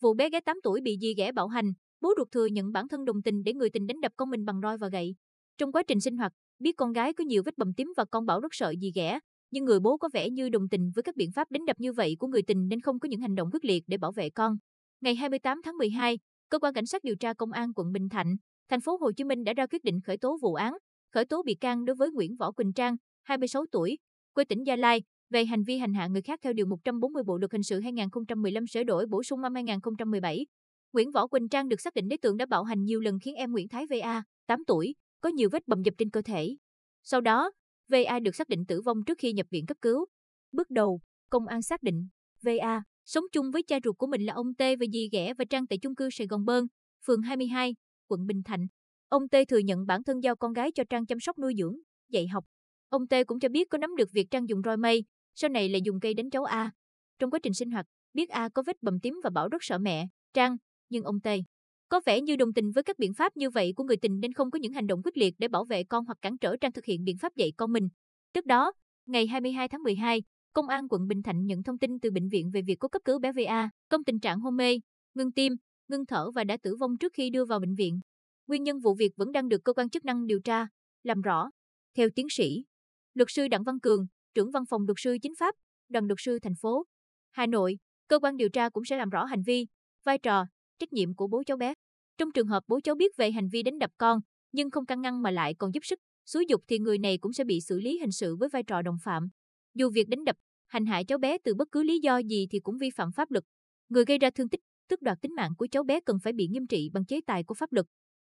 Vụ bé gái 8 tuổi bị dì ghẻ bạo hành, bố ruột thừa nhận bản thân đồng tình để người tình đánh đập con mình bằng roi và gậy. Trong quá trình sinh hoạt, biết con gái có nhiều vết bầm tím và con bảo rất sợ dì ghẻ, nhưng người bố có vẻ như đồng tình với các biện pháp đánh đập như vậy của người tình nên không có những hành động quyết liệt để bảo vệ con. Ngày 28 tháng 12, cơ quan cảnh sát điều tra công an quận Bình Thạnh, thành phố Hồ Chí Minh đã ra quyết định khởi tố vụ án, khởi tố bị can đối với Nguyễn Võ Quỳnh Trang, 26 tuổi, quê tỉnh Gia Lai, về hành vi hành hạ người khác theo điều 140 Bộ luật hình sự 2015 sửa đổi bổ sung năm 2017. Nguyễn Võ Quỳnh Trang được xác định đối tượng đã bạo hành nhiều lần khiến em Nguyễn Thái VA, 8 tuổi, có nhiều vết bầm dập trên cơ thể. Sau đó, VA được xác định tử vong trước khi nhập viện cấp cứu. Bước đầu, công an xác định VA sống chung với cha ruột của mình là ông T và dì ghẻ và Trang tại chung cư Sài Gòn Bơn, phường 22, quận Bình Thạnh. Ông T thừa nhận bản thân giao con gái cho Trang chăm sóc nuôi dưỡng, dạy học. Ông T cũng cho biết có nắm được việc Trang dùng roi mây, sau này lại dùng cây đánh cháu A. Trong quá trình sinh hoạt, biết A có vết bầm tím và bảo rất sợ mẹ, Trang, nhưng ông T có vẻ như đồng tình với các biện pháp như vậy của người tình nên không có những hành động quyết liệt để bảo vệ con hoặc cản trở Trang thực hiện biện pháp dạy con mình. Trước đó, ngày 22 tháng 12, Công an quận Bình Thạnh nhận thông tin từ bệnh viện về việc có cấp cứu bé VA, công tình trạng hôn mê, ngưng tim, ngưng thở và đã tử vong trước khi đưa vào bệnh viện. Nguyên nhân vụ việc vẫn đang được cơ quan chức năng điều tra, làm rõ. Theo tiến sĩ, luật sư Đặng Văn Cường, trưởng văn phòng luật sư chính pháp, đoàn luật sư thành phố Hà Nội, cơ quan điều tra cũng sẽ làm rõ hành vi, vai trò, trách nhiệm của bố cháu bé. Trong trường hợp bố cháu biết về hành vi đánh đập con, nhưng không can ngăn mà lại còn giúp sức, xúi dục thì người này cũng sẽ bị xử lý hình sự với vai trò đồng phạm. Dù việc đánh đập, hành hại cháu bé từ bất cứ lý do gì thì cũng vi phạm pháp luật. Người gây ra thương tích, tức đoạt tính mạng của cháu bé cần phải bị nghiêm trị bằng chế tài của pháp luật.